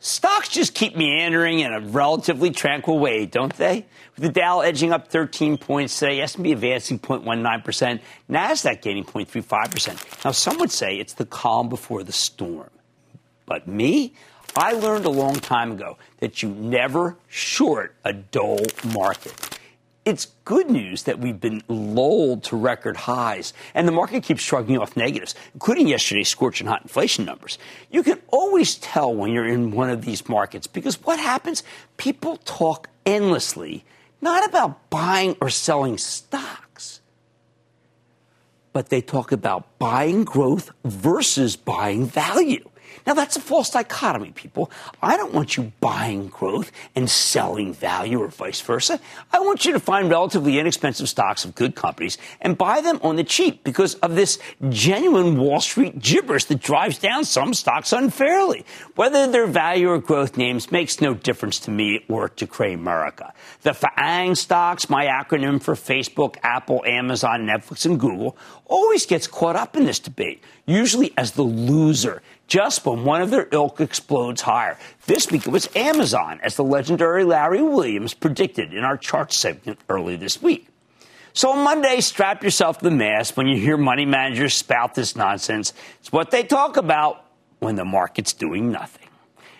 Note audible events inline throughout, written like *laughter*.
Stocks just keep meandering in a relatively tranquil way, don't they? With the Dow edging up 13 points today, S&P advancing 0.19%, Nasdaq gaining 0.35%. Now, some would say it's the calm before the storm. But me, I learned a long time ago that you never short a dull market. It's good news that we've been lulled to record highs, and the market keeps shrugging off negatives, including yesterday's scorching hot inflation numbers. You can always tell when you're in one of these markets because what happens? People talk endlessly, not about buying or selling stocks, but they talk about buying growth versus buying value. Now, that's a false dichotomy, people. I don't want you buying growth and selling value or vice versa. I want you to find relatively inexpensive stocks of good companies and buy them on the cheap because of this genuine Wall Street gibberish that drives down some stocks unfairly. Whether they're value or growth names makes no difference to me or to Cramerica. The FAANG stocks, my acronym for Facebook, Apple, Amazon, Netflix, and Google, always gets caught up in this debate, usually as the loser just when one of their ilk explodes higher. This week it was Amazon, as the legendary Larry Williams predicted in our chart segment early this week. So on Monday, strap yourself to the mast when you hear money managers spout this nonsense. It's what they talk about when the market's doing nothing.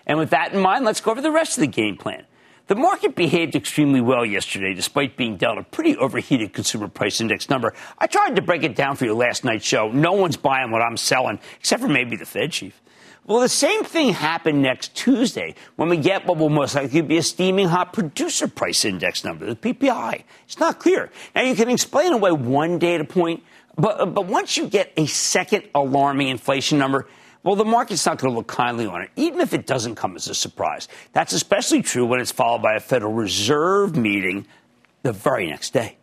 And with that in mind, let's go over the rest of the game plan. The market behaved extremely well yesterday, despite being dealt a pretty overheated consumer price index number. I tried to break it down for you last night's show. No one's buying what I'm selling, except for maybe the Fed chief. Well, the same thing happened next Tuesday when we get what will most likely be a steaming hot producer price index number, the PPI. It's not clear. Now, you can explain away one data point, but, but once you get a second alarming inflation number, well, the market's not going to look kindly on it, even if it doesn't come as a surprise. That's especially true when it's followed by a Federal Reserve meeting the very next day.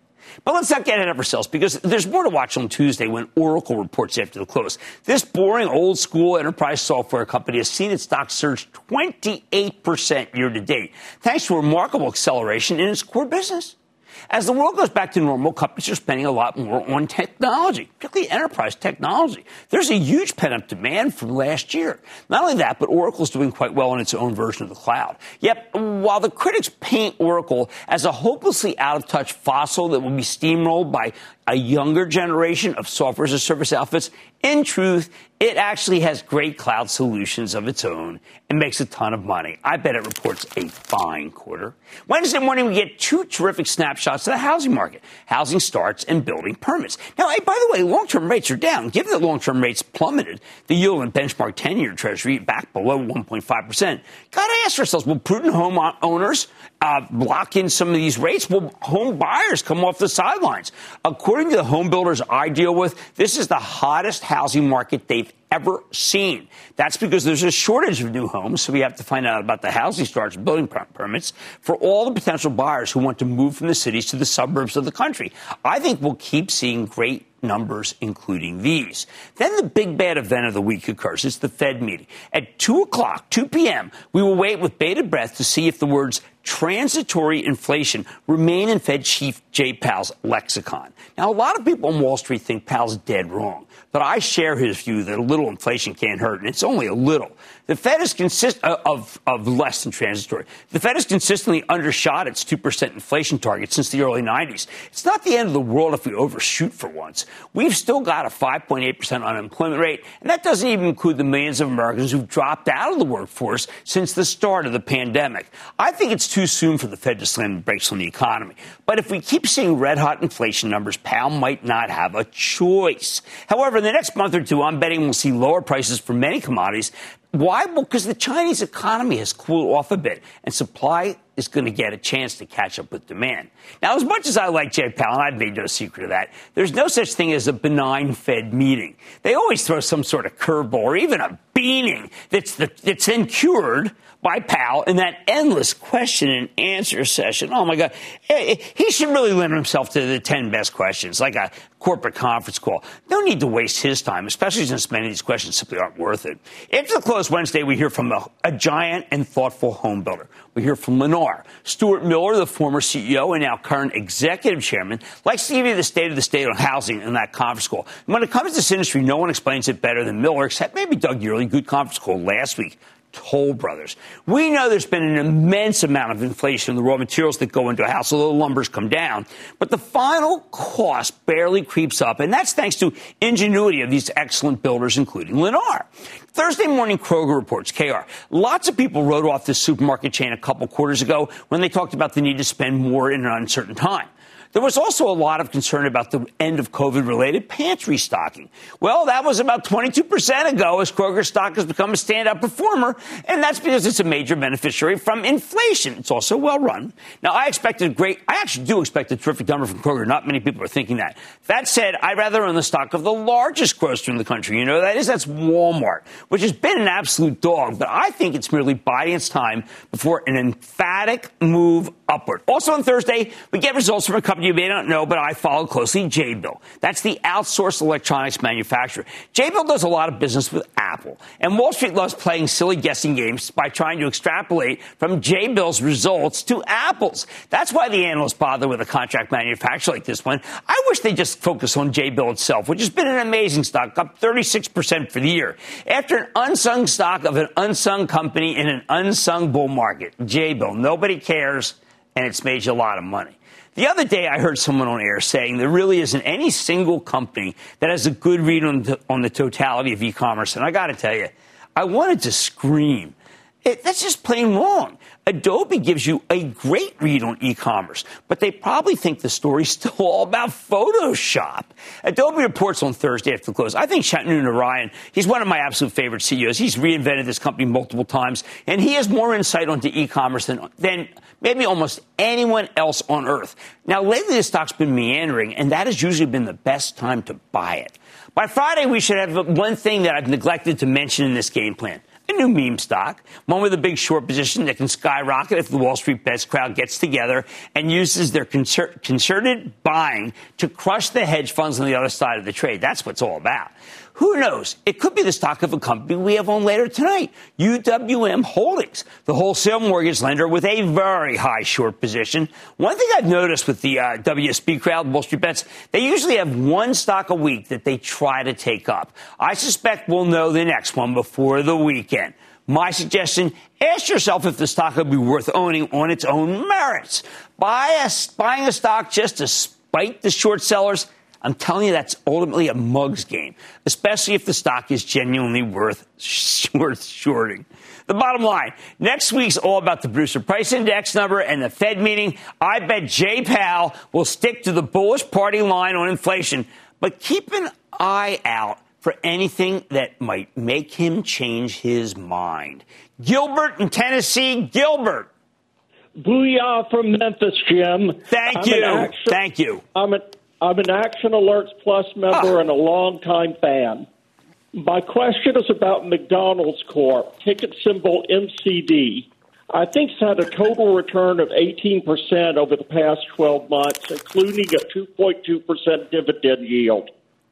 But let's not get ahead of ourselves because there's more to watch on Tuesday when Oracle reports after the close. This boring old school enterprise software company has seen its stock surge 28% year to date, thanks to remarkable acceleration in its core business. As the world goes back to normal, companies are spending a lot more on technology, particularly enterprise technology. There's a huge pent up demand from last year. Not only that, but Oracle's doing quite well in its own version of the cloud. Yet, while the critics paint Oracle as a hopelessly out of touch fossil that will be steamrolled by a younger generation of software as a service outfits, in truth, it actually has great cloud solutions of its own and makes a ton of money. I bet it reports a fine quarter. Wednesday morning, we get two terrific snapshots of the housing market, housing starts and building permits. Now, hey, by the way, long-term rates are down. Given that long-term rates plummeted, the yield in benchmark 10-year treasury back below 1.5%. Got to ask ourselves, will prudent home owners uh, lock in some of these rates? Will home buyers come off the sidelines? According to the home builders I deal with, this is the hottest housing market they've ever seen. That's because there's a shortage of new homes, so we have to find out about the housing starts and building permits for all the potential buyers who want to move from the cities to the suburbs of the country. I think we'll keep seeing great numbers, including these. Then the big bad event of the week occurs. It's the Fed meeting. At 2 o'clock, 2 p.m., we will wait with bated breath to see if the words transitory inflation remain in Fed Chief Jay Powell's lexicon. Now, a lot of people on Wall Street think Powell's dead wrong, but I share his view that a little inflation can't hurt, and it's only a little. The Fed is consist uh, of, of less than transitory. The Fed has consistently undershot its 2% inflation target since the early 90s. It's not the end of the world if we overshoot for once. We've still got a 5.8% unemployment rate, and that doesn't even include the millions of Americans who've dropped out of the workforce since the start of the pandemic. I think it's too soon for the Fed to slam the brakes on the economy. But if we keep seeing red hot inflation numbers, Powell might not have a choice. However, in the next month or two, I'm betting we'll see lower prices for many commodities. Why? Because the Chinese economy has cooled off a bit, and supply is going to get a chance to catch up with demand. Now, as much as I like Jay Powell, and I've made no secret of that, there's no such thing as a benign Fed meeting. They always throw some sort of curveball or even a beaning that's, the, that's then cured by Powell in that endless question and answer session. Oh my God. Eh, eh, he should really limit himself to the 10 best questions, like a corporate conference call. No need to waste his time, especially since many of these questions simply aren't worth it. After the close Wednesday, we hear from a, a giant and thoughtful home builder. We hear from Lennar. Stuart Miller, the former CEO and now current executive chairman, likes to give you the state of the state on housing in that conference call. And when it comes to this industry, no one explains it better than Miller, except maybe Doug Yearley, good conference call last week. Toll Brothers. We know there's been an immense amount of inflation in the raw materials that go into a house, although the lumber's come down. But the final cost barely creeps up, and that's thanks to ingenuity of these excellent builders, including Lennar. Thursday morning, Kroger reports, KR. Lots of people wrote off this supermarket chain a couple quarters ago when they talked about the need to spend more in an uncertain time. There was also a lot of concern about the end of COVID related pantry stocking. Well, that was about 22% ago as Kroger stock has become a standout performer, and that's because it's a major beneficiary from inflation. It's also well run. Now, I expected great, I actually do expect a terrific number from Kroger. Not many people are thinking that. That said, I'd rather own the stock of the largest grocer in the country. You know, that is, that's Walmart, which has been an absolute dog, but I think it's merely biding its time before an emphatic move upward. Also on Thursday, we get results from a company you may not know, but I follow closely, Jabil. That's the outsourced electronics manufacturer. Jabil does a lot of business with Apple, and Wall Street loves playing silly guessing games by trying to extrapolate from Jabil's results to Apple's. That's why the analysts bother with a contract manufacturer like this one. I wish they just focus on Jabil itself, which has been an amazing stock, up 36% for the year. After an unsung stock of an unsung company in an unsung bull market, Jabil, nobody cares and it's made you a lot of money. The other day, I heard someone on air saying there really isn't any single company that has a good read on the, on the totality of e-commerce. And I got to tell you, I wanted to scream. It, that's just plain wrong. Adobe gives you a great read on e-commerce, but they probably think the story's *laughs* still all about Photoshop. Adobe reports on Thursday after the close. I think Shantanu Narayen, he's one of my absolute favorite CEOs. He's reinvented this company multiple times, and he has more insight onto e-commerce than, than maybe almost anyone else on earth. Now, lately the stock's been meandering, and that has usually been the best time to buy it. By Friday, we should have one thing that I've neglected to mention in this game plan a new meme stock, one with a big short position that can skyrocket if the Wall Street bets crowd gets together and uses their concerted buying to crush the hedge funds on the other side of the trade. That's what it's all about. Who knows? It could be the stock of a company we have on later tonight, UWM Holdings, the wholesale mortgage lender with a very high short position. One thing I've noticed with the uh, WSB crowd, Wall Street Bets, they usually have one stock a week that they try to take up. I suspect we'll know the next one before the weekend. My suggestion, ask yourself if the stock would be worth owning on its own merits. Buy a, buying a stock just to spite the short sellers I'm telling you, that's ultimately a mug's game, especially if the stock is genuinely worth, *laughs* worth shorting. The bottom line next week's all about the producer price index number and the Fed meeting. I bet Jay Powell will stick to the bullish party line on inflation, but keep an eye out for anything that might make him change his mind. Gilbert in Tennessee, Gilbert. Booyah from Memphis, Jim. Thank I'm you. Thank you. I'm a, I'm an Action Alerts Plus member ah. and a longtime fan. My question is about McDonald's Corp, ticket symbol MCD. I think it's had a total return of 18% over the past 12 months, including a 2.2% dividend yield.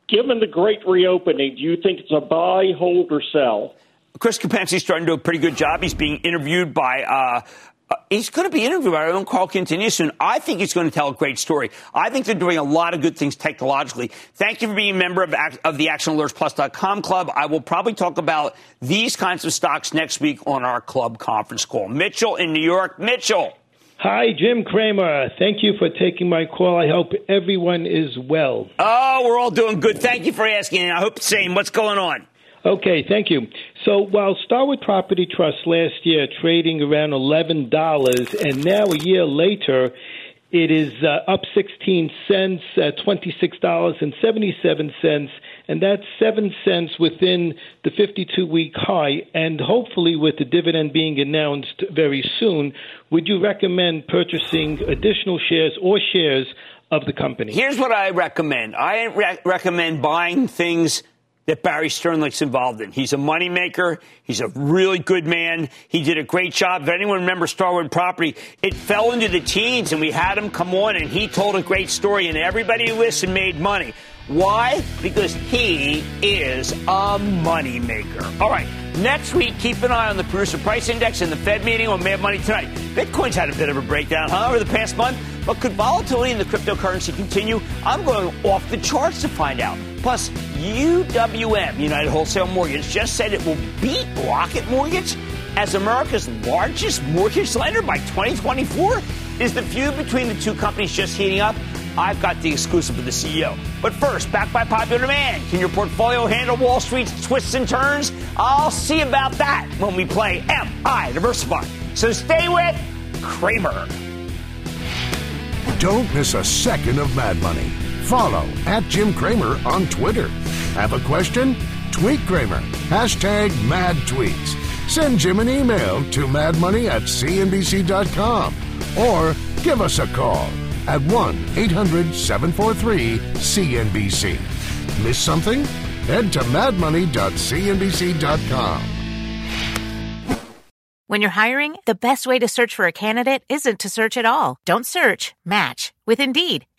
Given the great reopening, do you think it's a buy, hold, or sell? Chris Kempczinski's starting to do a pretty good job. He's being interviewed by uh, he's going to be interviewed by our own Carl Quintanilla soon. I think he's going to tell a great story. I think they're doing a lot of good things technologically. Thank you for being a member of, of the ActionAlertsPlus.com club. I will probably talk about these kinds of stocks next week on our club conference call. Mitchell in New York. Mitchell. Hi, Jim Cramer. Thank you for taking my call. I hope everyone is well. Oh, we're all doing good. Thank you for asking. I hope the same. What's going on? Okay, thank you. So while Starwood Property Trust last year trading around $11, and now a year later, it is uh, up 16 cents at $26.77, and that's 7 cents within the 52 week high. And hopefully, with the dividend being announced very soon, would you recommend purchasing additional shares or shares of the company? Here's what I recommend I re- recommend buying things that Barry Sternlicht's involved in. He's a moneymaker. He's a really good man. He did a great job. If anyone remembers Starwood Property, it fell into the teens, and we had him come on, and he told a great story, and everybody who listened made money. Why? Because he is a moneymaker. All right. Next week, keep an eye on the producer price index and the Fed meeting on Mad Money tonight. Bitcoin's had a bit of a breakdown, huh, over the past month. But could volatility in the cryptocurrency continue? I'm going off the charts to find out. Plus, UWM, United Wholesale Mortgage, just said it will beat Rocket Mortgage as America's largest mortgage lender by 2024. Is the feud between the two companies just heating up? I've got the exclusive with the CEO. But first, back by popular demand, can your portfolio handle Wall Street's twists and turns? I'll see about that when we play MI Diversified. So stay with Cramer. Don't miss a second of Mad Money. Follow at Jim Cramer on Twitter. Have a question? Tweet Cramer. Hashtag mad tweets. Send Jim an email to madmoney at cnbc.com or give us a call at 1 800 743 CNBC. Miss something? Head to madmoney.cnbc.com. When you're hiring, the best way to search for a candidate isn't to search at all. Don't search, match with Indeed.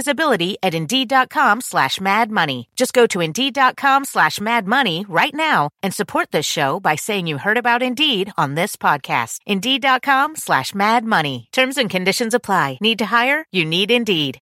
visibility at Indeed.com slash Mad Money. Just go to Indeed.com slash Mad Money right now and support this show by saying you heard about Indeed on this podcast. Indeed.com slash Mad Money. Terms and conditions apply. Need to hire? You need Indeed.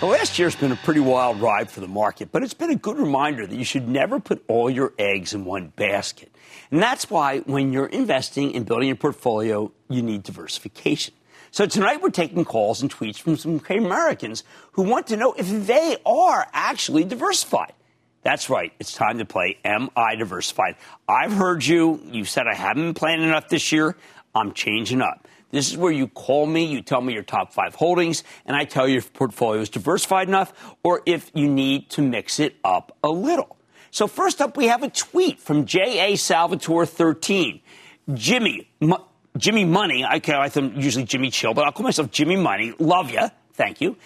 The last year's been a pretty wild ride for the market, but it's been a good reminder that you should never put all your eggs in one basket. And that's why when you're investing in building a portfolio, you need diversification. So tonight we're taking calls and tweets from some Americans who want to know if they are actually diversified. That's right. It's time to play Am I Diversified? I've heard you. You said I haven't been planning enough this year. I'm changing up. This is where you call me, you tell me your top five holdings, and I tell you if your portfolio is diversified enough or if you need to mix it up a little. So first up, we have a tweet from J.A. Salvatore 13. Jimmy, M- Jimmy Money, I, I thought usually Jimmy Chill, but I'll call myself Jimmy Money. Love you. Thank you.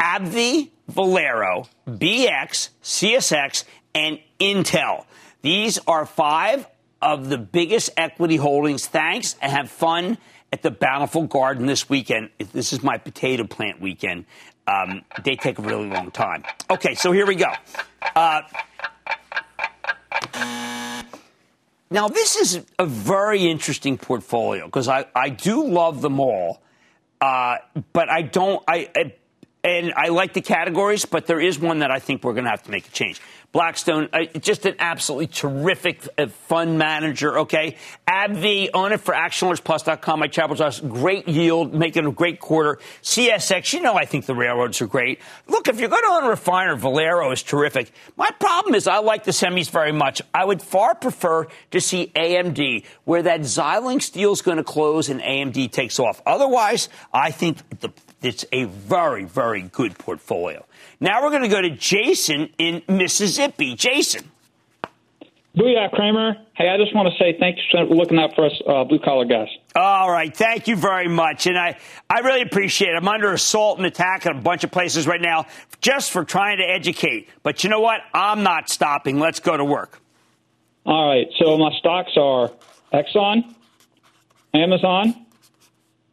AbbVie, Valero, BX, CSX, and Intel. These are five of the biggest equity holdings. Thanks and have fun at the Bountiful Garden this weekend. This is my potato plant weekend. Um, they take a really long time. Okay, so here we go. Uh, now, this is a very interesting portfolio because I, I do love them all, uh, but I don't. I, I and I like the categories, but there is one that I think we're going to have to make a change. Blackstone, uh, just an absolutely terrific uh, fund manager, okay? AbbVie, own it for actionalertsplus.com. My travel us great yield, making a great quarter. CSX, you know I think the railroads are great. Look, if you're going to own a refiner, Valero is terrific. My problem is I like the semis very much. I would far prefer to see AMD, where that Xilinx deal is going to close and AMD takes off. Otherwise, I think the, it's a very, very good portfolio. Now we're going to go to Jason in Mississippi. Jason. Booyah, Cramer. Hey, I just want to say thanks for looking out for us uh, blue collar guys. All right. Thank you very much. And I, I really appreciate it. I'm under assault and attack in a bunch of places right now just for trying to educate. But you know what? I'm not stopping. Let's go to work. All right. So my stocks are Exxon, Amazon,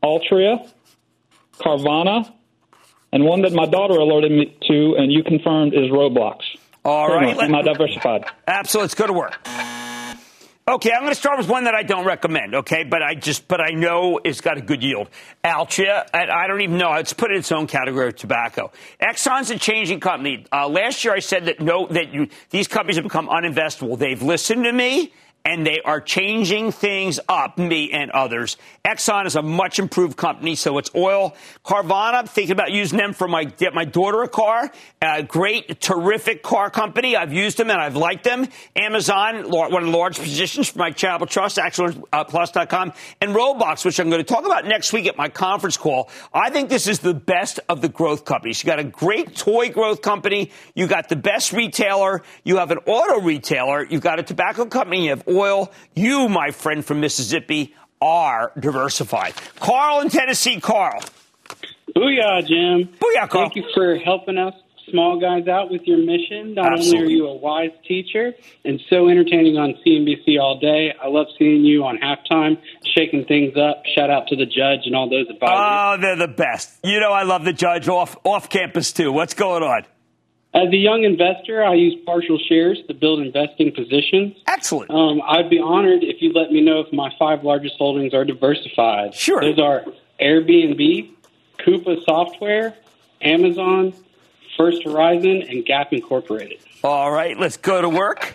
Altria, Carvana, and one that my daughter alerted me to, and you confirmed is Roblox. All right, Am I diversified? Absolutely. Let's go to work. Okay, I'm going to start with one that I don't recommend. Okay, but I just, but I know it's got a good yield. Altria, I, I don't even know. It's put in its own category of tobacco. Exxon's a changing company. Uh, last year, I said that no, that you, these companies have become uninvestable. They've listened to me and they are changing things up, me and others. Exxon is a much improved company, so it's oil. Carvana, I'm thinking about using them for my get my daughter a car. Great, terrific car company. I've used them and I've liked them. Amazon, one of the large positions for my charitable trust, actionalertsplus.com, uh, and Roblox, which I'm going to talk about next week at my conference call. I think this is the best of the growth companies. You got a great toy growth company. You got the best retailer. You have an auto retailer. You've got a tobacco company. You have oil. You, my friend from Mississippi, are diversified. Carl in Tennessee, Carl. Booyah, Jim. Booyah, Carl. Thank you for helping us small guys out with your mission. Not Absolutely. only are you a wise teacher and so entertaining on CNBC all day, I love seeing you on halftime shaking things up. Shout out to the judge and all those advisors. Oh, they're the best. You know, I love the judge off off campus too. What's going on? As a young investor, I use partial shares to build investing positions. Excellent. Um, I'd be honored if you let me know if my five largest holdings are diversified. Sure. Those are Airbnb, Coupa Software, Amazon, First Horizon, and Gap Incorporated. All right, let's go to work.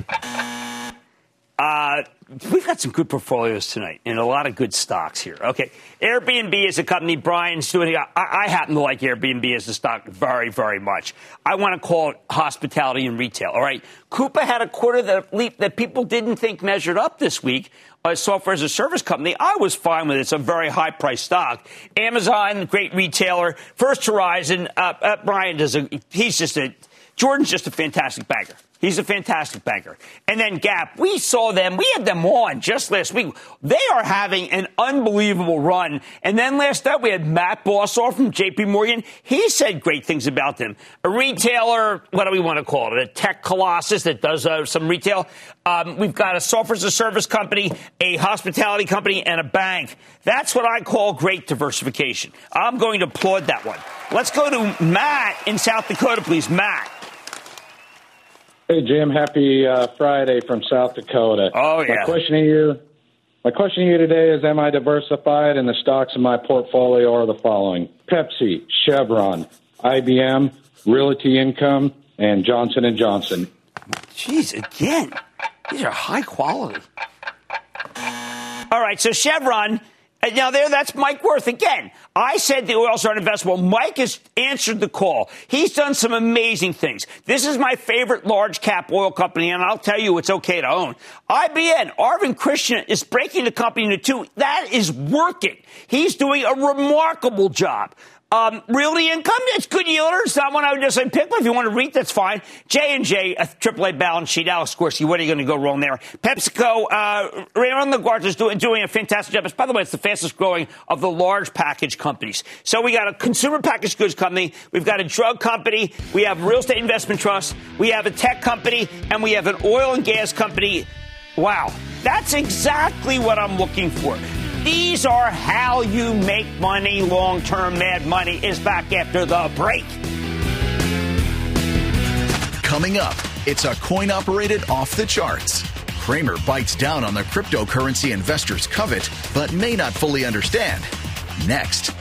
Uh, we've got some good portfolios tonight and a lot of good stocks here. Okay, Airbnb is a company Brian's doing. I, I happen to like Airbnb as a stock very, very much. I want to call it hospitality and retail. All right, Coupa had a quarter that leap that people didn't think measured up this week. A software as a service company, I was fine with it. It's a very high price stock. Amazon, great retailer. First Horizon, uh, uh, Brian does a. He's just a. Jordan's just a fantastic banker. He's a fantastic banker. And then Gap, we saw them, we had them on just last week. They are having an unbelievable run. And then last night we had Matt Bossoff from JP Morgan. He said great things about them. A retailer, what do we want to call it? A tech colossus that does uh, some retail. Um, we've got a software as a service company, a hospitality company, and a bank. That's what I call great diversification. I'm going to applaud that one. Let's go to Matt in South Dakota, please. Matt. Hey Jim, happy uh, Friday from South Dakota. Oh yeah. My question to you, my question to you today is: Am I diversified? And the stocks in my portfolio are the following: Pepsi, Chevron, IBM, Realty Income, and Johnson and Johnson. Jeez, again, these are high quality. All right, so Chevron. Uh, Now there, that's Mike Wirth again. I said the oils aren't investable. Mike has answered the call. He's done some amazing things. This is my favorite large cap oil company, and I'll tell you it's okay to own. IBM, Arvind Krishna is breaking the company into two. That is working. He's doing a remarkable job. Um, realty income, it's good yielder. It's not one I would just say pick, but if you want to REIT, that's fine. J and J, a AAA balance sheet. Alex Gorsky, what are you going to go wrong there? PepsiCo, uh, Ramon Laguarta is doing, doing a fantastic job. By the way, it's the fastest growing of the large package companies. So we got a consumer packaged goods company, we've got a drug company, we have real estate investment trust, we have a tech company, and we have an oil and gas company. Wow, that's exactly what I'm looking for. These are how you make money long term. Mad Money is back after the break. Coming up, it's a coin operated off the charts. Cramer bites down on the cryptocurrency investors covet, but may not fully understand. Next.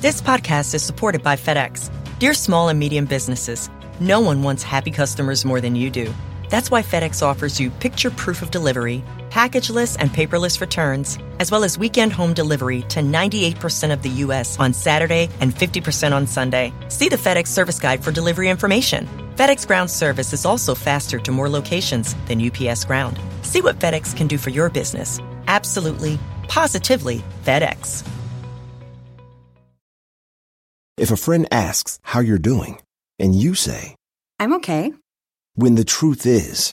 This podcast is supported by FedEx. Dear small and medium businesses, No one wants happy customers more than you do. That's why FedEx offers you picture proof of delivery, packageless and paperless returns, as well as weekend home delivery to 98% of the U.S. on Saturday and 50% on Sunday. See the FedEx service guide for delivery information. FedEx Ground service is also faster to more locations than UPS Ground. See what FedEx can do for your business. Absolutely, positively FedEx. If a friend asks how you're doing, and you say, I'm okay. When the truth is,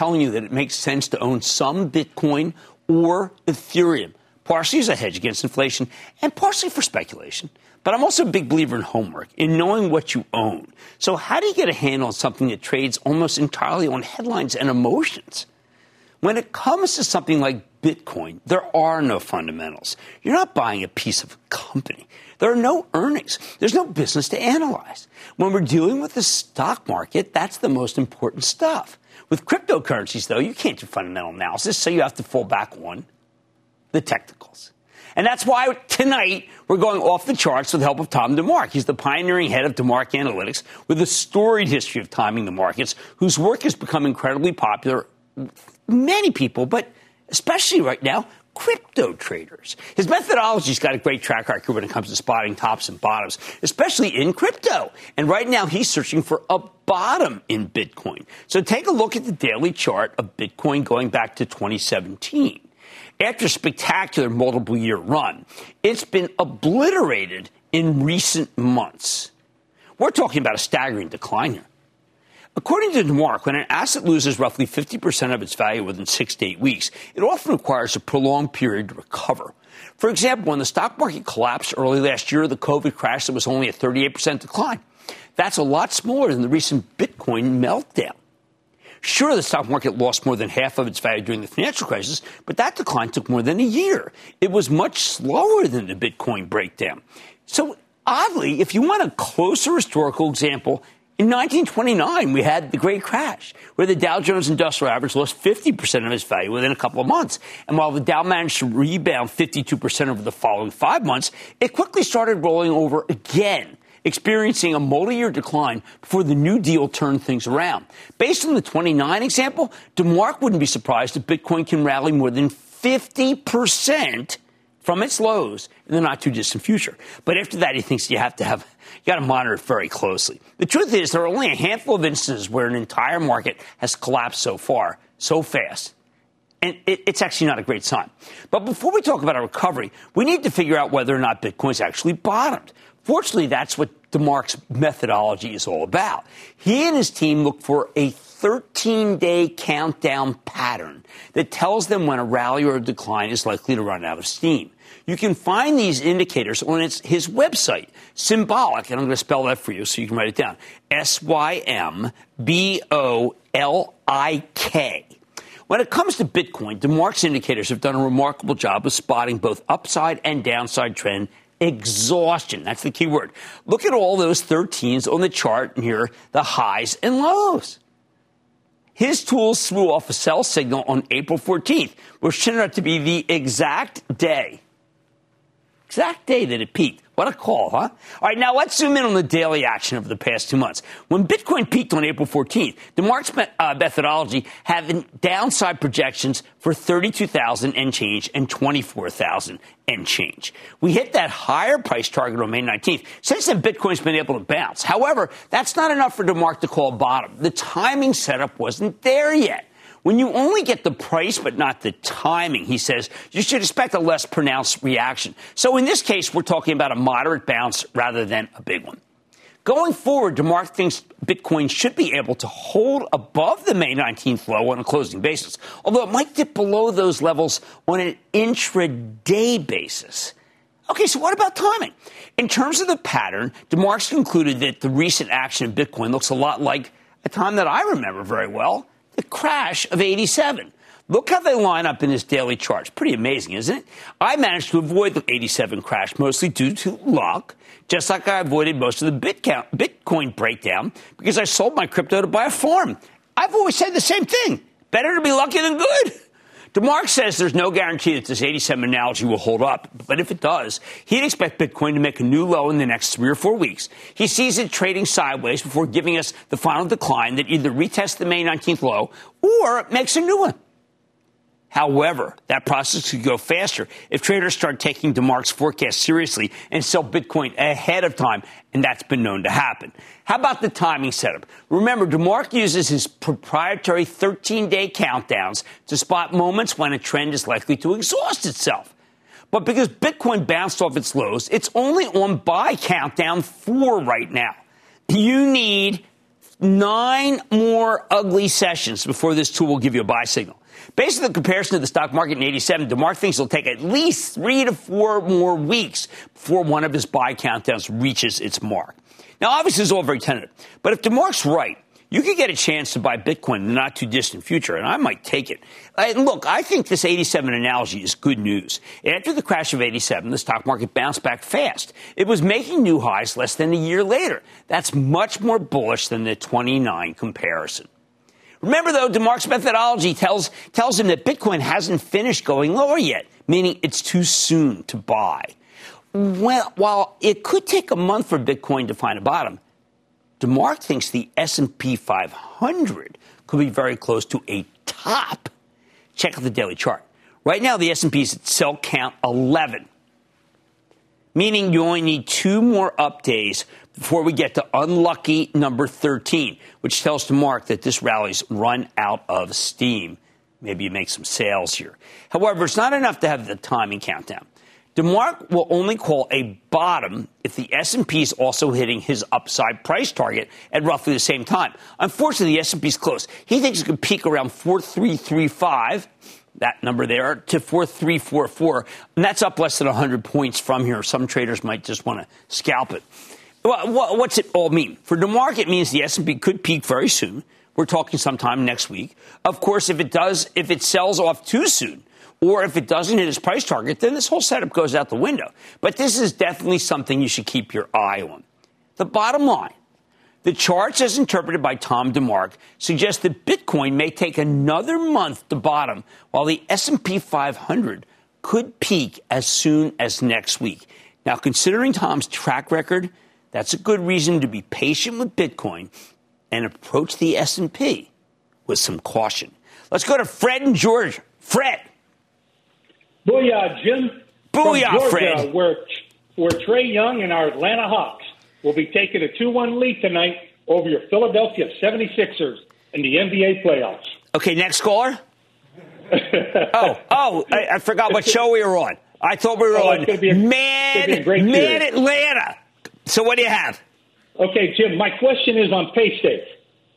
Telling you that it makes sense to own some Bitcoin or Ethereum, partially as a hedge against inflation and partially for speculation. But I'm also a big believer in homework, in knowing what you own. So, how do you get a handle on something that trades almost entirely on headlines and emotions? When it comes to something like Bitcoin, there are no fundamentals. You're not buying a piece of a company. There are no earnings. There's no business to analyze. When we're dealing with the stock market, that's the most important stuff. With cryptocurrencies, though, you can't do fundamental analysis, so you have to fall back on the technicals. And that's why tonight we're going off the charts with the help of Tom DeMark. He's the pioneering head of DeMark Analytics with a storied history of timing the markets, whose work has become incredibly popular many people, but especially right now, crypto traders. His methodology's got a great track record when it comes to spotting tops and bottoms, especially in crypto. And right now he's searching for a bottom in Bitcoin. So take a look at the daily chart of Bitcoin going back to 2017. After a spectacular multiple year run, it's been obliterated in recent months. We're talking about a staggering decline here. According to DeMark, when an asset loses roughly 50% of its value within six to eight weeks, it often requires a prolonged period to recover. For example, when the stock market collapsed early last year, the COVID crash that was only a 38% decline. That's a lot smaller than the recent Bitcoin meltdown. Sure, the stock market lost more than half of its value during the financial crisis, but that decline took more than a year. It was much slower than the Bitcoin breakdown. So, oddly, if you want a closer historical example, in 1929, we had the Great Crash, where the Dow Jones Industrial Average lost 50% of its value within a couple of months. And while the Dow managed to rebound 52% over the following five months, it quickly started rolling over again experiencing a multi-year decline before the New Deal turned things around. Based on the 29 example, DeMark wouldn't be surprised if Bitcoin can rally more than 50% from its lows in the not too distant future. But after that, he thinks you have to have, you got to monitor it very closely. The truth is, there are only a handful of instances where an entire market has collapsed so far, so fast. And it, it's actually not a great sign. But before we talk about a recovery, we need to figure out whether or not Bitcoin's actually bottomed. Fortunately, that's what DeMark's methodology is all about. He and his team look for a 13 day countdown pattern that tells them when a rally or a decline is likely to run out of steam. You can find these indicators on his, website, Symbolik, and I'm going to spell that for you so you can write it down S Y M B O L I K. When it comes to Bitcoin, DeMark's indicators have done a remarkable job of spotting both upside and downside trend exhaustion. That's the key word. Look at all those 13s on the chart near the highs and lows. His tools threw off a sell signal on April 14th, which turned out to be the exact day, exact day that it peaked. What a call, huh? All right, now let's zoom in on the daily action of the past two months. When Bitcoin peaked on April 14th, DeMark's uh, methodology had downside projections for 32,000 and change and 24,000 and change. We hit that higher price target on May 19th. Since then, Bitcoin's been able to bounce. However, that's not enough for DeMark to call bottom. The timing setup wasn't there yet. When you only get the price but not the timing, he says, you should expect a less pronounced reaction. So in this case, we're talking about a moderate bounce rather than a big one. Going forward, DeMark thinks Bitcoin should be able to hold above the May 19th low on a closing basis, although it might dip below those levels on an intraday basis. Okay, so what about timing? In terms of the pattern, DeMarks concluded that the recent action of Bitcoin looks a lot like a time that I remember very well crash of 87. Look how they line up in this daily chart. Pretty amazing, isn't it? I managed to avoid the 87 crash mostly due to luck, just like I avoided most of the Bitcoin breakdown because I sold my crypto to buy a farm. I've always said the same thing. Better to be lucky than good. *laughs* DeMark says there's no guarantee that this 87 analogy will hold up, but if it does, he'd expect Bitcoin to make a new low in the next three or four weeks. He sees it trading sideways before giving us the final decline that either retests the May 19th low or makes a new one. However, that process could go faster if traders start taking DeMark's forecast seriously and sell Bitcoin ahead of time, and that's been known to happen. How about the timing setup? Remember, DeMark uses his proprietary 13 day countdowns to spot moments when a trend is likely to exhaust itself. But because Bitcoin bounced off its lows, it's only on buy countdown four right now. You need nine more ugly sessions before this tool will give you a buy signal. Based on the comparison to the stock market in 87, DeMark thinks it'll take at least three to four more weeks before one of his buy countdowns reaches its mark. Now, obviously, it's all very tentative, but if DeMark's right, you could get a chance to buy Bitcoin in the not too distant future, and I might take it. And look, I think this 87 analogy is good news. After the crash of 87, the stock market bounced back fast. It was making new highs less than a year later. That's much more bullish than the 29 comparison. Remember, though, DeMark's methodology tells, tells him that Bitcoin hasn't finished going lower yet, meaning it's too soon to buy. Well, while it could take a month for Bitcoin to find a bottom, DeMark thinks the S&P 500 could be very close to a top. Check out the daily chart. Right now, the S&P is at sell count 11, meaning you only need two more up days before we get to unlucky number 13, which tells DeMark that this rally's run out of steam. Maybe you make some sales here. However, it's not enough to have the timing countdown. DeMark will only call a bottom if the S&P is also hitting his upside price target at roughly the same time. Unfortunately, the S&P is close. He thinks it could peak around 4335, that number there, to 4344, and that's up less than 100 points from here. Some traders might just want to scalp it. Well, what's it all mean? For DeMark, it means the S&P could peak very soon. We're talking sometime next week. Of course, if it does, if it sells off too soon, or if it doesn't hit its price target, then this whole setup goes out the window. But this is definitely something you should keep your eye on. The bottom line, the charts as interpreted by Tom DeMark suggest that Bitcoin may take another month to bottom, while the S&P 500 could peak as soon as next week. Now, considering Tom's track record, that's a good reason to be patient with Bitcoin and approach the S&P with some caution. Let's go to Fred in Georgia. Fred. Booyah, Jim. Booyah, Georgia, Fred. Where, where Trae Young and our Atlanta Hawks will be taking a 2-1 lead tonight over your Philadelphia 76ers in the NBA playoffs. Okay, next caller. *laughs* oh, oh, I, I, forgot what show we were on. I thought we were oh, on a, Mad, Mad Atlanta. So what do you have? Okay, Jim, my question is on PaySafe.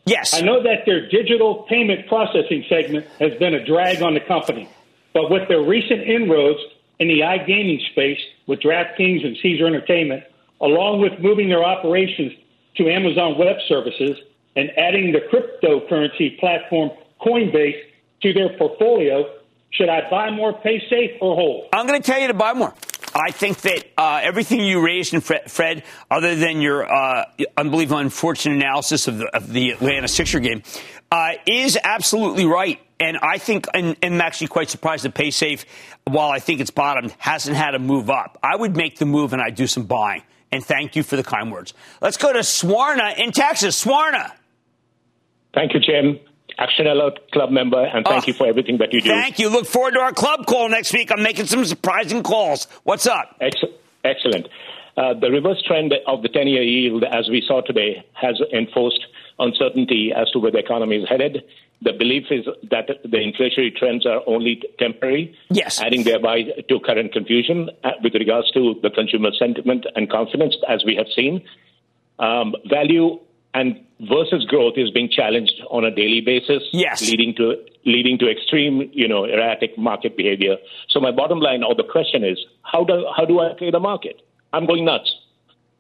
Yes. I know that their digital payment processing segment has been a drag on the company, but with their recent inroads in the iGaming space with DraftKings and Caesar Entertainment, along with moving their operations to Amazon Web Services and adding the cryptocurrency platform Coinbase to their portfolio, should I buy more PaySafe or hold? I'm going to tell you to buy more. I think that uh, everything you raised, in Fred, Fred other than your uh, unbelievable, unfortunate analysis of the, of the Atlanta Sixer game, uh, is absolutely right. And I think, and, and I'm actually quite surprised that PaySafe, while I think it's bottomed, hasn't had a move up. I would make the move and I'd do some buying. And thank you for the kind words. Let's go to Swarna in Texas. Swarna. Thank you, Jim. Action Alert Club member, and thank Oh, you for everything that you do. Thank you. Look forward to our club call next week. I'm making some surprising calls. What's up? Ex- excellent. Uh, the reverse trend of the 10 year yield, as we saw today, has enforced uncertainty as to where the economy is headed. The belief is that the inflationary trends are only temporary, yes. adding thereby to current confusion uh, with regards to the consumer sentiment and confidence, as we have seen. Um, value and versus growth is being challenged on a daily basis. Yes. Leading to leading to extreme, you know, erratic market behavior. So my bottom line or the question is, how do how do I play the market? I'm going nuts.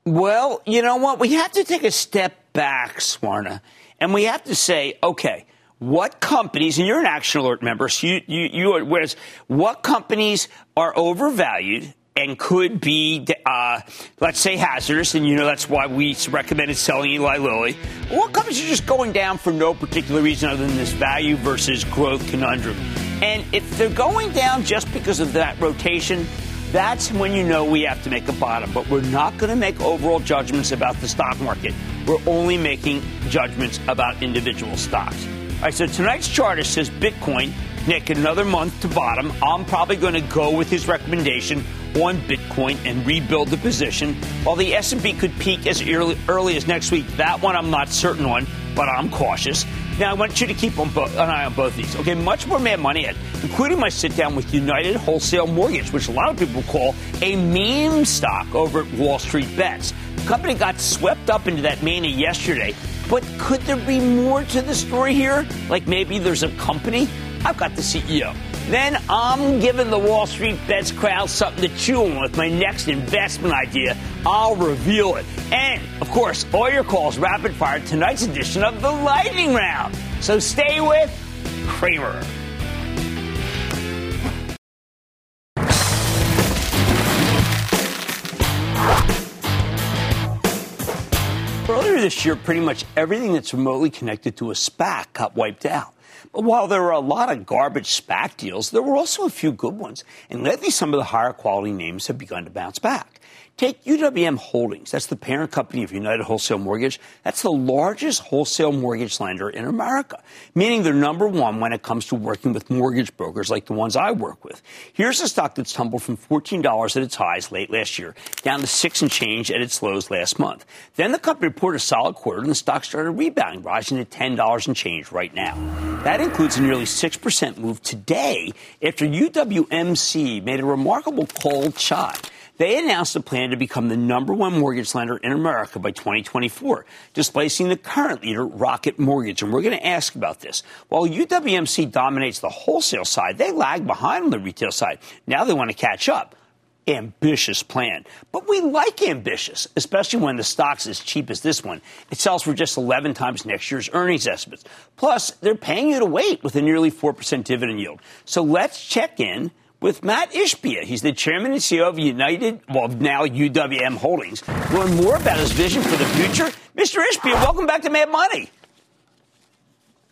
Well, you know what? We have to take a step back, Swarna, and we have to say, okay, what companies, and you're an Action Alert member, so you, you, you are, whereas what companies are overvalued and could be, uh, let's say, hazardous, and you know that's why we recommended selling Eli Lilly. What companies are just going down for no particular reason other than this value versus growth conundrum? And if they're going down just because of that rotation, that's when you know we have to make a bottom. But we're not going to make overall judgments about the stock market. We're only making judgments about individual stocks. All right, so tonight's chart says Bitcoin, Nick, another month to bottom. I'm probably going to go with his recommendation on Bitcoin and rebuild the position. While the S&P could peak as early, early as next week, that one I'm not certain on, but I'm cautious. Now, I want you to keep bo- an eye on both these. Okay, much more Mad Money at, including my sit down with United Wholesale Mortgage, which a lot of people call a meme stock over at Wall Street Bets. The company got swept up into that mania yesterday, but could there be more to the story here? Like maybe there's a company? I've got the CEO. Then I'm giving the Wall Street Bets crowd something to chew on with my next investment idea. I'll reveal it. And, of course, all your calls rapid fire tonight's edition of the Lightning Round. So stay with Cramer. Earlier this year, pretty much everything that's remotely connected to a SPAC got wiped out. While there were a lot of garbage SPAC deals, there were also a few good ones. And lately, some of the higher quality names have begun to bounce back. Take UWM Holdings. That's the parent company of United Wholesale Mortgage. That's the largest wholesale mortgage lender in America, meaning they're number one when it comes to working with mortgage brokers like the ones I work with. Here's a stock that's tumbled from $14 at its highs late last year down to six and change at its lows last month. Then the company reported a solid quarter and the stock started rebounding, rising to $10 and change right now. That includes a nearly 6% move today after UWMC made a remarkable cold shot. They announced a plan to become the number one mortgage lender in America by 2024, displacing the current leader, Rocket Mortgage. And we're going to ask about this. While UWMC dominates the wholesale side, they lag behind on the retail side. Now they want to catch up. Ambitious plan. But we like ambitious, especially when the stock's as cheap as this one. It sells for just 11 times next year's earnings estimates. Plus, they're paying you to wait with a nearly 4% dividend yield. So let's check in with Matt Ishbia. He's the chairman and CEO of United, well, now UWM Holdings. Learn more about his vision for the future. Mr. Ishbia, welcome back to Mad Money.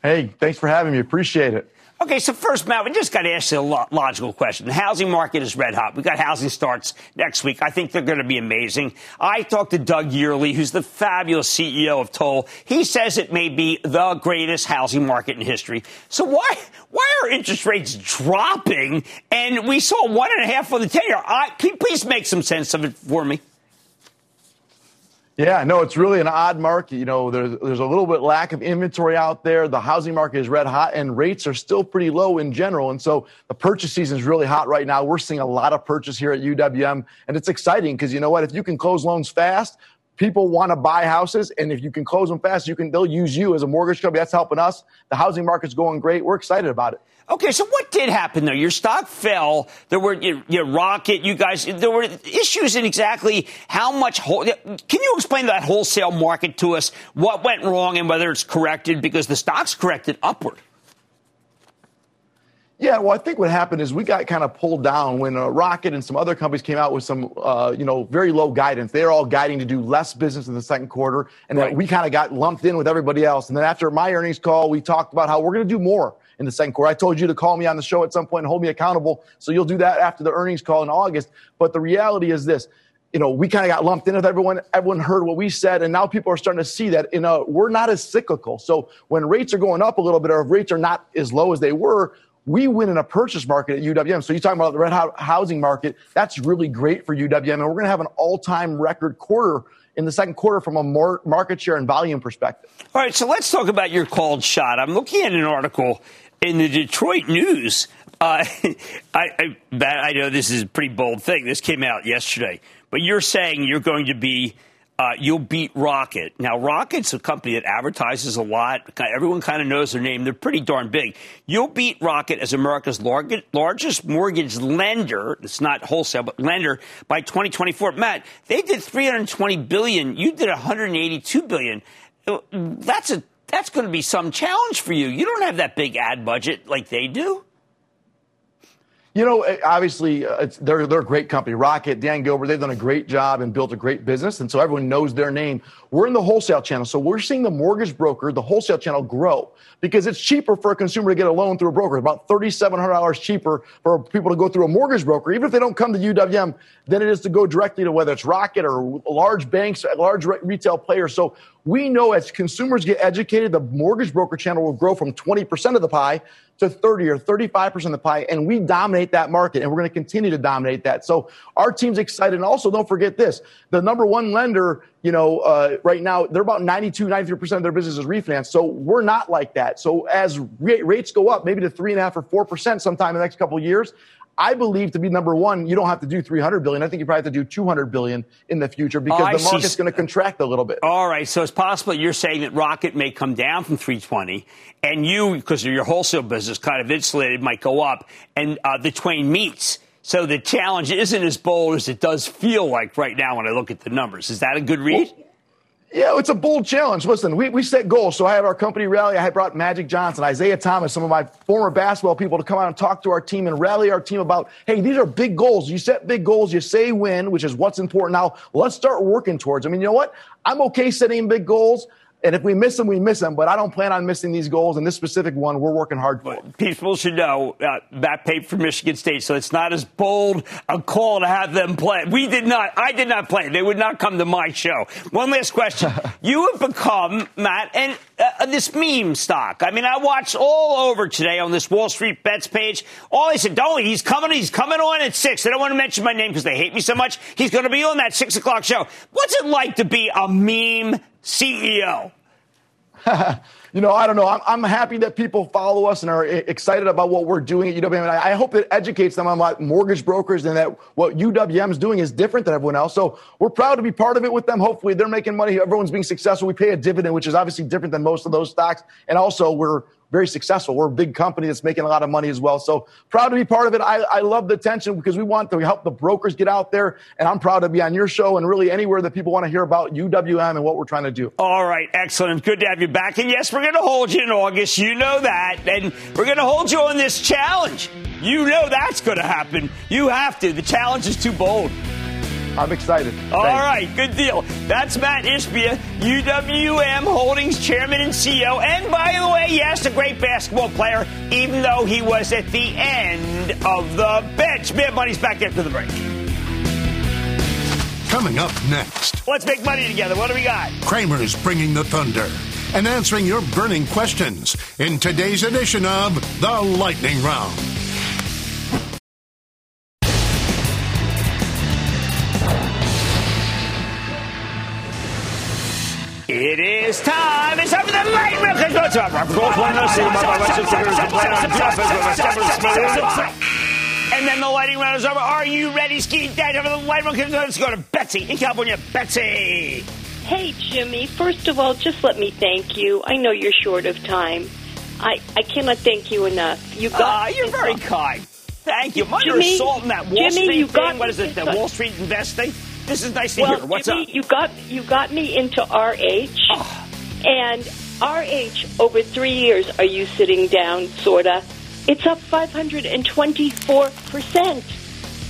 Hey, thanks for having me. Appreciate it. Okay, so first, Matt, we just got to ask you a lo- logical question. The housing market is red hot. We got housing starts next week. I think they're going to be amazing. I talked to Doug Yearley, who's the fabulous CEO of Toll. He says it may be the greatest housing market in history. So why why are interest rates dropping? And we saw one and a half for the ten year. Can please make some sense of it for me? Yeah, no, it's really an odd market. You know, there's there's a little bit lack of inventory out there. The housing market is red hot, and rates are still pretty low in general. And so the purchase season is really hot right now. We're seeing a lot of purchase here at UWM, and it's exciting because you know what? If you can close loans fast, people want to buy houses, and if you can close them fast, you can they'll use you as a mortgage company. That's helping us. The housing market's going great. We're excited about it. Okay, so what did happen though? Your stock fell. There were you, your rocket. You guys, there were issues in exactly how much. Can you explain that wholesale market to us? What went wrong and whether it's corrected because the stock's corrected upward. Yeah, well, I think what happened is we got kind of pulled down when uh, Rocket and some other companies came out with some, uh, you know, very low guidance. They're all guiding to do less business in the second quarter, and right. we kind of got lumped in with everybody else. And then after my earnings call, we talked about how we're going to do more in the second quarter. I told you to call me on the show at some point and hold me accountable. So you'll do that after the earnings call in August. But the reality is this. You know, we kind of got lumped in with everyone. Everyone heard what we said, and now people are starting to see that. You know, we're not as cyclical. So when rates are going up a little bit, or if rates are not as low as they were, we win in a purchase market at UWM. So you're talking about the red housing market. That's really great for UWM, and we're going to have an all-time record quarter in the second quarter from a more market share and volume perspective. All right, so let's talk about your called shot. I'm looking at an article in the Detroit News, uh, *laughs* I, I, I know this is a pretty bold thing. This came out yesterday, but you're saying you're going to be uh, you'll beat Rocket. Now, Rocket's a company that advertises a lot. Everyone kind of knows their name. They're pretty darn big. You'll beat Rocket as America's largest mortgage lender. It's not wholesale, but lender by 2024. Matt, they did 320 billion. You did 182 billion. That's a that's going to be some challenge for you. You don't have that big ad budget like they do. You know, eh, obviously, uh, they're they're a great company. Rocket, Dan Gilbert, they've done a great job and built a great business, and so everyone knows their name. We're in the wholesale channel, so we're seeing the mortgage broker, the wholesale channel, grow because it's cheaper for a consumer to get a loan through a broker. About thirty-seven hundred dollars cheaper for people to go through a mortgage broker, even if they don't come to UWM, than it is to go directly to whether it's Rocket or large banks, large retail players. So we know as consumers get educated, the mortgage broker channel will grow from 20% of the pie to 30 or 35% of the pie, and we dominate that market, and we're going to continue to dominate that. So our team's excited. And also, don't forget this: the number one lender, you know, uh, right now they're about 92, 93% of their business is refinanced. So we're not like that. So as rates go up, maybe to three and a half or four percent sometime in the next couple of years, I believe to be number one, you don't have to do 300 billion. I think you probably have to do 200 billion in the future because oh, the market's going to contract a little bit. All right. So it's possible you're saying that Rocket may come down from 320 and you, because of your wholesale business, kind of insulated, might go up and uh, the twain meets. So the challenge isn't as bold as it does feel like right now when I look at the numbers. Is that a good read? Well, yeah, it's a bold challenge. Listen, we, we set goals. So I had our company rally. I brought Magic Johnson, Isaiah Thomas, some of my former basketball people to come out and talk to our team and rally our team about, hey, these are big goals. You set big goals, you say win, which is what's important. Now, let's start working towards. I mean, you know what? I'm okay setting big goals. And if we miss them, we miss them. But I don't plan on missing these goals. And this specific one, we're working hard for. People should know uh, that paid for Michigan State, so it's not as bold a call to have them play. We did not. I did not play. They would not come to my show. One last question: *laughs* You have become Matt and uh, this meme stock. I mean, I watched all over today on this Wall Street Bets page. All they said, "Don't he's coming. He's coming on at six. They don't want to mention my name because they hate me so much. He's going to be on that six o'clock show. What's it like to be a meme CEO? *laughs* you know, I don't know. I'm, I'm, happy that people follow us and are excited about what we're doing at UWM. And I, I hope it educates them on about mortgage brokers and that what UWM is doing is different than everyone else. So we're proud to be part of it with them. Hopefully they're making money. Everyone's being successful. We pay a dividend, which is obviously different than most of those stocks. And also we're very successful. We're a big company that's making a lot of money as well. So proud to be part of it. I, I love the attention because we want to help the brokers get out there. And I'm proud to be on your show and really anywhere that people want to hear about UWM and what we're trying to do. All right. Excellent. Good to have you back. And yes, we're going to hold you in August. You know that. And we're going to hold you on this challenge. You know that's going to happen. You have to. The challenge is too bold. I'm excited. All Thanks. right, good deal. That's Matt Ishbia, UWM Holdings Chairman and CEO. And by the way, yes, a great basketball player, even though he was at the end of the bench. Mad Money's back after the break. Coming up next. Let's make money together. What do we got? Cramer's bringing the thunder and answering your burning questions in today's edition of The Lightning Round. It is time. It's time for the light And then the lighting round is over. Are you ready, Ski Dad? For the light round, let's go to Betsy in California. Betsy. Hey, Jimmy. First of all, just let me thank you. I know you're short of time. I, I cannot thank you enough. You got. Uh, you're very kind. Thank you. You're assaulting that Wall Jimmy, Street you thing. Got what is it? The Wall Street investing? This is nice to well, hear. What's Jimmy, up? You got you got me into RH, oh. Ah. and RH over three years. Are you sitting down? Sorta. It's up 524 percent.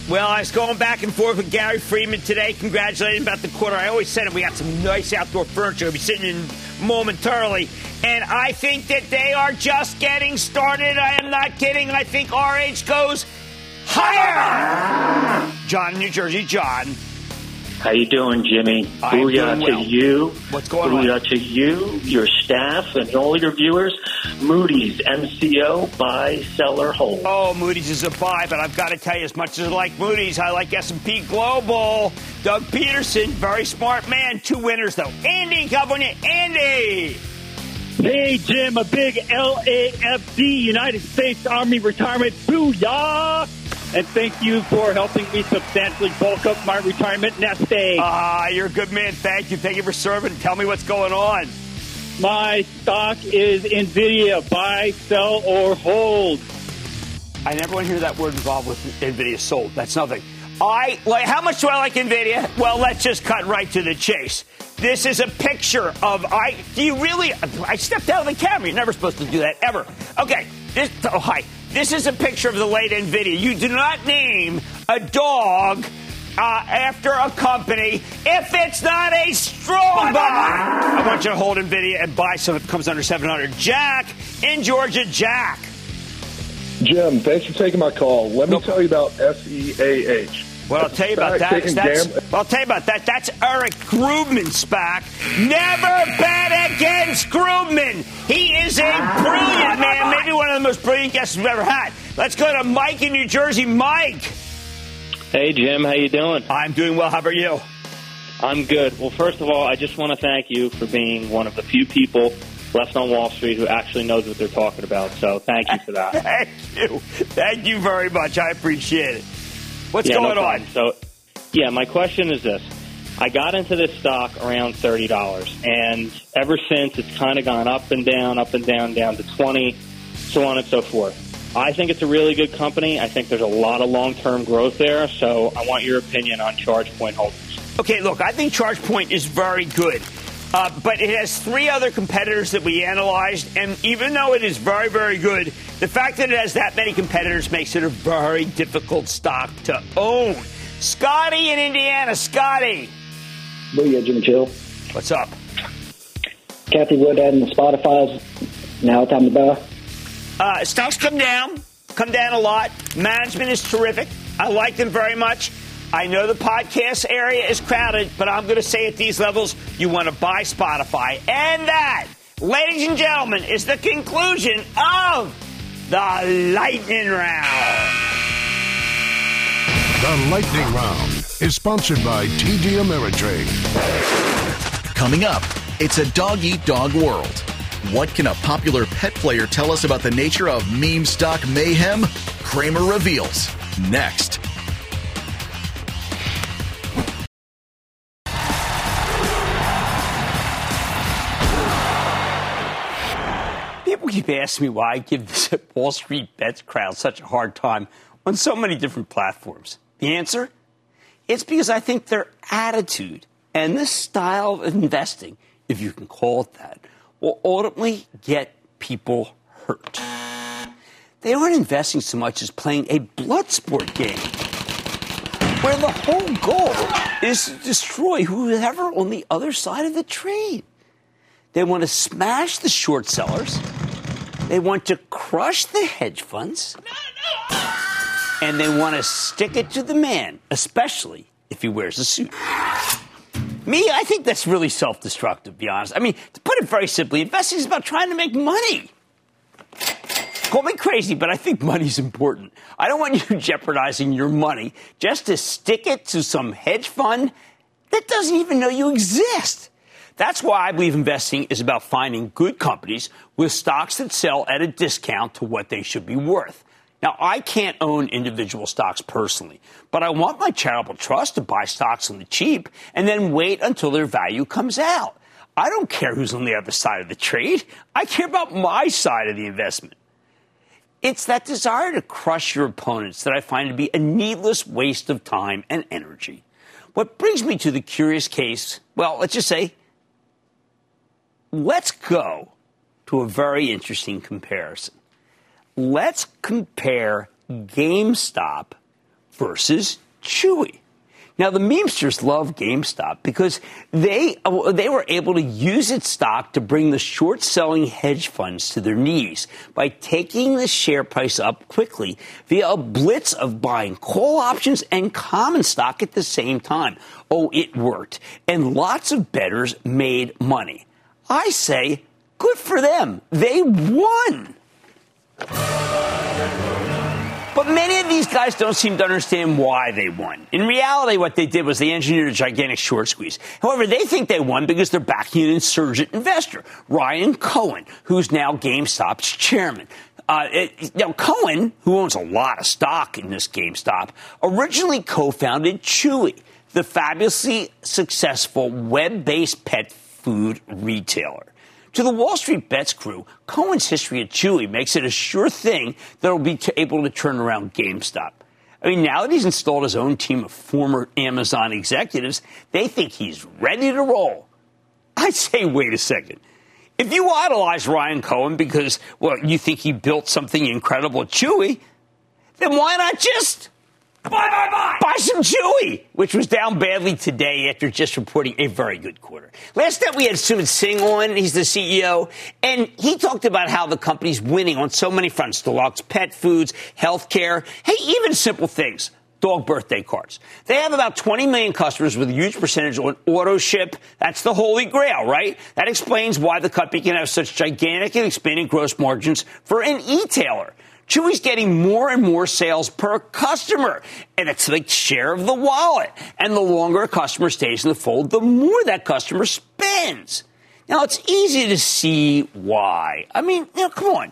Well, I was going back and forth with Gary Friedman today, congratulating about the quarter. I always said it. We got some nice outdoor furniture. We'll be sitting in momentarily. And I think that they are just getting started. I am not kidding. I think RH goes higher. Ah. John, New Jersey. John. How you doing, Jimmy? I'm Booyah doing well. to you. What's going Booyah on? Booyah to you, your staff, and all your viewers. Moody's MCO buy, seller, hold. Oh, Moody's is a buy, but I've got to tell you, as much as I like Moody's, I like S&P Global. Doug Peterson, very smart man. Two winners though. Andy, California. Andy. Hey, Jim, a big LAFD United States Army retirement. Booyah! And thank you for helping me substantially bulk up my retirement nest egg. Ah, you're a good man. Thank you. Thank you for serving. Tell me what's going on. My stock is NVIDIA. Buy, sell, or hold. I never want to hear that word involved with NVIDIA sold. That's nothing. I like. How much do I like NVIDIA? Well, let's just cut right to the chase. This is a picture of I. Do you really? I stepped out of the camera. You're never supposed to do that ever. Okay. This. Oh hi. This is a picture of the late NVIDIA. You do not name a dog uh, after a company if it's not a strong buy. I want you to hold NVIDIA and buy some if it comes under 700. Jack in Georgia. Jack. Jim, thanks for taking my call. Let me tell you about SEAH. Well, I'll tell you about that. That's, well, I'll tell you about that. That's Eric Grubman, SPAC. Never bet against Grubman. He is a brilliant man, maybe one of the most brilliant guests we've ever had. Let's go to Mike in New Jersey. Mike. Hey, Jim. How you doing? I'm doing well. How about you? I'm good. Well, first of all, I just want to thank you for being one of the few people left on Wall Street who actually knows what they're talking about. So thank you for that. *laughs* thank you. Thank you very much. I appreciate it. What's yeah, going no on? So, yeah, my question is this. I got into this stock around $30, and ever since it's kind of gone up and down, up and down, down to 20, so on and so forth. I think it's a really good company. I think there's a lot of long-term growth there, so I want your opinion on ChargePoint holdings. Okay, look, I think ChargePoint is very good. Uh, but it has three other competitors that we analyzed, and even though it is very, very good, the fact that it has that many competitors makes it a very difficult stock to own. Scotty in Indiana, Scotty. Booyah, Jimmy Chill. What's up? Cathie Wood adding the Spotify's. Now time to buy. Uh, stocks come down, come down a lot. Management is terrific. I like them very much. I know the podcast area is crowded, but I'm going to say at these levels, you want to buy Spotify. And that, ladies and gentlemen, is the conclusion of the Lightning Round. The Lightning Round is sponsored by TD Ameritrade. Coming up, it's a dog eat dog world. What can a popular pet player tell us about the nature of meme stock mayhem? Cramer reveals. Next. Keep asking me why I give this *laughs* Wall Street Bets crowd such a hard time on so many different platforms. The answer? It's because I think their attitude and this style of investing, if you can call it that, will ultimately get people hurt. They aren't investing so much as playing a blood sport game where the whole goal is to destroy whoever on the other side of the trade. They want to smash the short sellers. They want to crush the hedge funds. And they want to stick it to the man, especially if he wears a suit. Me, I think that's really self destructive, be honest. I mean, to put it very simply, investing is about trying to make money. Call me crazy, but I think money's important. I don't want *laughs* you jeopardizing your money just to stick it to some hedge fund that doesn't even know you exist. That's why I believe investing is about finding good companies with stocks that sell at a discount to what they should be worth. Now, I can't own individual stocks personally, but I want my charitable trust to buy stocks on the cheap and then wait until their value comes out. I don't care who's on the other side of the trade. I care about my side of the investment. It's that desire to crush your opponents that I find to be a needless waste of time and energy. What brings me to the curious case, well, let's just say, let's go to a very interesting comparison. Let's compare GameStop versus Chewy. Now, the memesters love GameStop because they, uh, they were able to use its stock to bring the short selling hedge funds to their knees by taking the share price up quickly via a blitz of buying call options and common stock at the same time. Oh, it worked. And lots of bettors made money. I say, good for them. They won. But many of these guys don't seem to understand why they won. In reality, what they did was they engineered a gigantic short squeeze. However, they think they won because they're backing an insurgent investor, Ryan Cohen, who's now GameStop's chairman. Uh, it, now, Cohen, who owns a lot of stock in this GameStop, originally co-founded Chewy, the fabulously successful web-based pet food retailer. To the Wall Street Bets crew, Cohen's history at Chewy makes it a sure thing that he'll be able to turn around GameStop. I mean, now that he's installed his own team of former Amazon executives, they think he's ready to roll. I say, wait a second. If you idolize Ryan Cohen because, well, you think he built something incredible at Chewy, then why not just Buy, buy, buy! Buy some Chewy, which was down badly today after just reporting a very good quarter. Last night we had Sumit Singh on. He's the CEO. And he talked about how the company's winning on so many fronts. Deluxe pet foods, healthcare, hey, even simple things. Dog birthday cards. They have about 20 million customers with a huge percentage on auto ship. That's the holy grail, right? That explains why the company can have such gigantic and expanding gross margins for an e-tailer. Chewy's getting more and more sales per customer, and it's like share of the wallet. And the longer a customer stays in the fold, the more that customer spends. Now, it's easy to see why. I mean, you know, come on.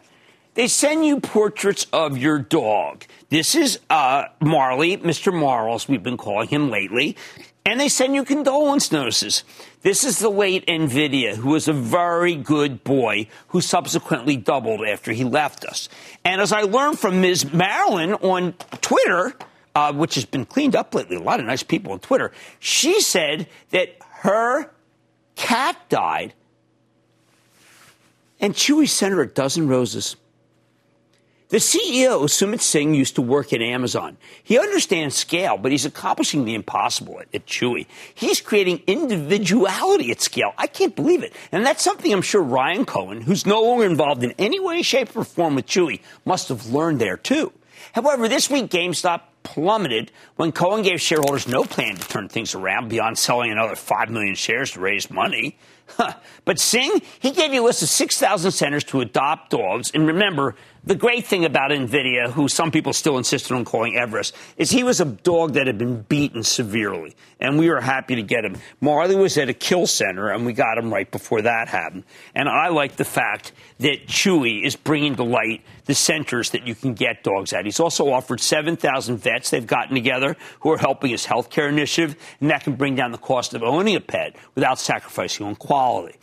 They send you portraits of your dog. This is uh, Marley, Mr. Marls, we've been calling him lately. And they send you condolence notices. This is the late NVIDIA, who was a very good boy who subsequently doubled after he left us. And as I learned from Ms. Marilyn on Twitter, uh, which has been cleaned up lately, a lot of nice people on Twitter, she said that her cat died and Chewy sent her a dozen roses. The CEO, Sumit Singh, used to work at Amazon. He understands scale, but he's accomplishing the impossible at, at, Chewy. He's creating individuality at scale. I can't believe it. And that's something I'm sure Ryan Cohen, who's no longer involved in any way, shape, or form with Chewy, must have learned there too. However, this week GameStop plummeted when Cohen gave shareholders no plan to turn things around beyond selling another 5 million shares to raise money. Huh. *laughs* But Singh, he gave you a list of 6,000 centers to adopt dogs. And remember, the great thing about NVIDIA, who some people still insisted on calling Everest, is he was a dog that had been beaten severely. And we were happy to get him. Marley was at a kill center, and we got him right before that happened. And I like the fact that Chewy is bringing to light the centers that you can get dogs at. He's also offered 7,000 vets they've gotten together who are helping his healthcare initiative, and that can bring down the cost of owning a pet without sacrificing on quality.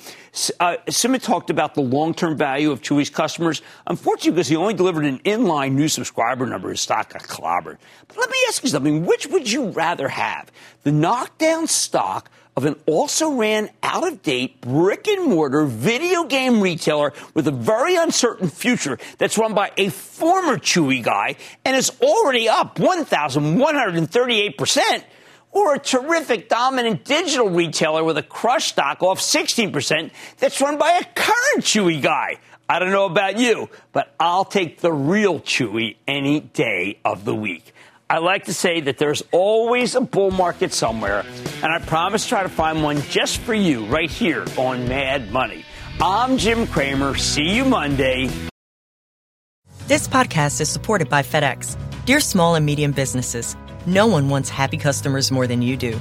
Uh, Sumit talked about the long-term value of Chewy's customers. Unfortunately, because he only delivered an inline new subscriber number, his stock got clobbered. But let me ask you something. Which would you rather have? The knockdown stock of an also ran out of date brick and mortar video game retailer with a very uncertain future that's run by a former Chewy guy and is already up 1,138%, or a terrific dominant digital retailer with a crush stock off 16% that's run by a current Chewy guy. I don't know about you, but I'll take the real Chewy any day of the week. I like to say that there's always a bull market somewhere, and I promise to try to find one just for you right here on Mad Money. I'm Jim Cramer. See you Monday. This podcast is supported by FedEx. Dear small and medium businesses, no one wants happy customers more than you do.